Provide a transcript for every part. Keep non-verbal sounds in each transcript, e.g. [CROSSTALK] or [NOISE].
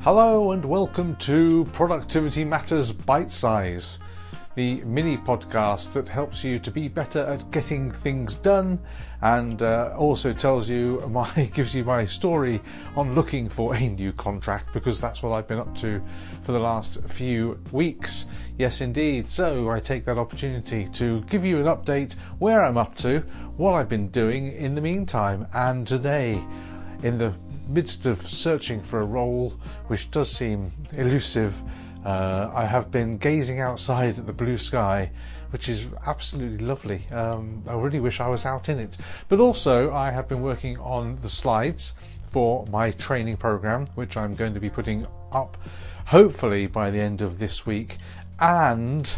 Hello and welcome to Productivity Matters Bite Size, the mini podcast that helps you to be better at getting things done and uh, also tells you [LAUGHS] my gives you my story on looking for a new contract because that's what I've been up to for the last few weeks. Yes, indeed. So I take that opportunity to give you an update where I'm up to, what I've been doing in the meantime, and today in the midst of searching for a role which does seem elusive, uh, I have been gazing outside at the blue sky, which is absolutely lovely. Um, I really wish I was out in it. But also, I have been working on the slides for my training program, which I'm going to be putting up hopefully by the end of this week. And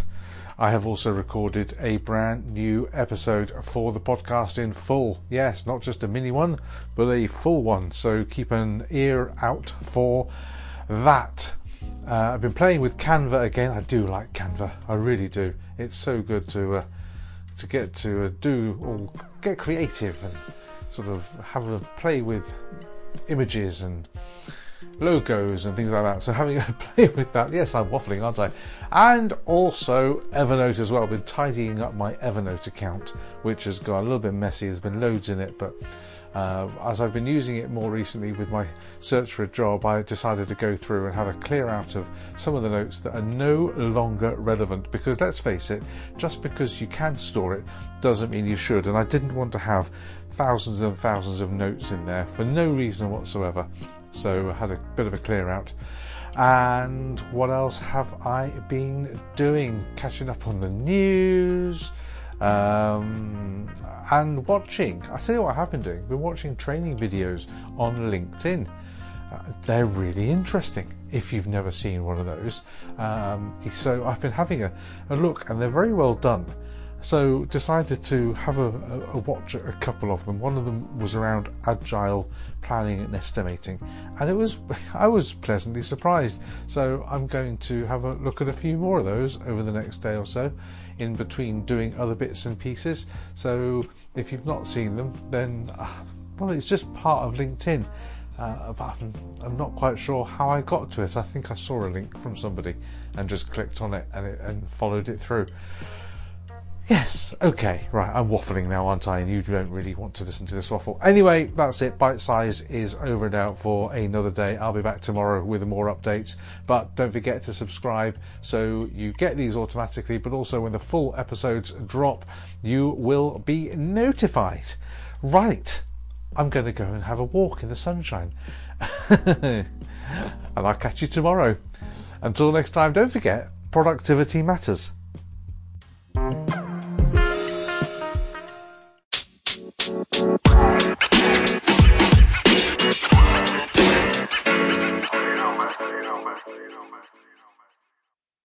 I have also recorded a brand new episode for the podcast in full. Yes, not just a mini one, but a full one. So keep an ear out for that. Uh, I've been playing with Canva again. I do like Canva. I really do. It's so good to uh, to get to uh, do or get creative and sort of have a play with images and logos and things like that. So having a [LAUGHS] play with that, yes, I'm waffling, aren't I? And also Evernote as well. I've been tidying up my Evernote account, which has got a little bit messy. There's been loads in it, but uh, as I've been using it more recently with my search for a job, I decided to go through and have a clear out of some of the notes that are no longer relevant. Because let's face it, just because you can store it doesn't mean you should. And I didn't want to have thousands and thousands of notes in there for no reason whatsoever. So I had a bit of a clear out. And what else have I been doing? Catching up on the news um, and watching. I tell you what I have been doing. Been watching training videos on LinkedIn. Uh, they're really interesting if you've never seen one of those. Um, so I've been having a, a look, and they're very well done. So decided to have a, a, watch a couple of them. One of them was around agile planning and estimating, and it was [LAUGHS] I was pleasantly surprised. So I'm going to have a look at a few more of those over the next day or so, in between doing other bits and pieces. So if you've not seen them, then uh, well, it's just part of LinkedIn. Uh, I'm, I'm, not quite sure how I got to it. I think I saw a link from somebody and just clicked on it and, it, and followed it through. Yes, okay, right, I'm waffling now, aren't I? And you don't really want to listen to this waffle. Anyway, that's it. Bite size is over and out for another day. I'll be back tomorrow with more updates. But don't forget to subscribe so you get these automatically, but also when the full episodes drop, you will be notified. Right, I'm going to go and have a walk in the sunshine. [LAUGHS] and I'll catch you tomorrow. Until next time, don't forget, productivity matters.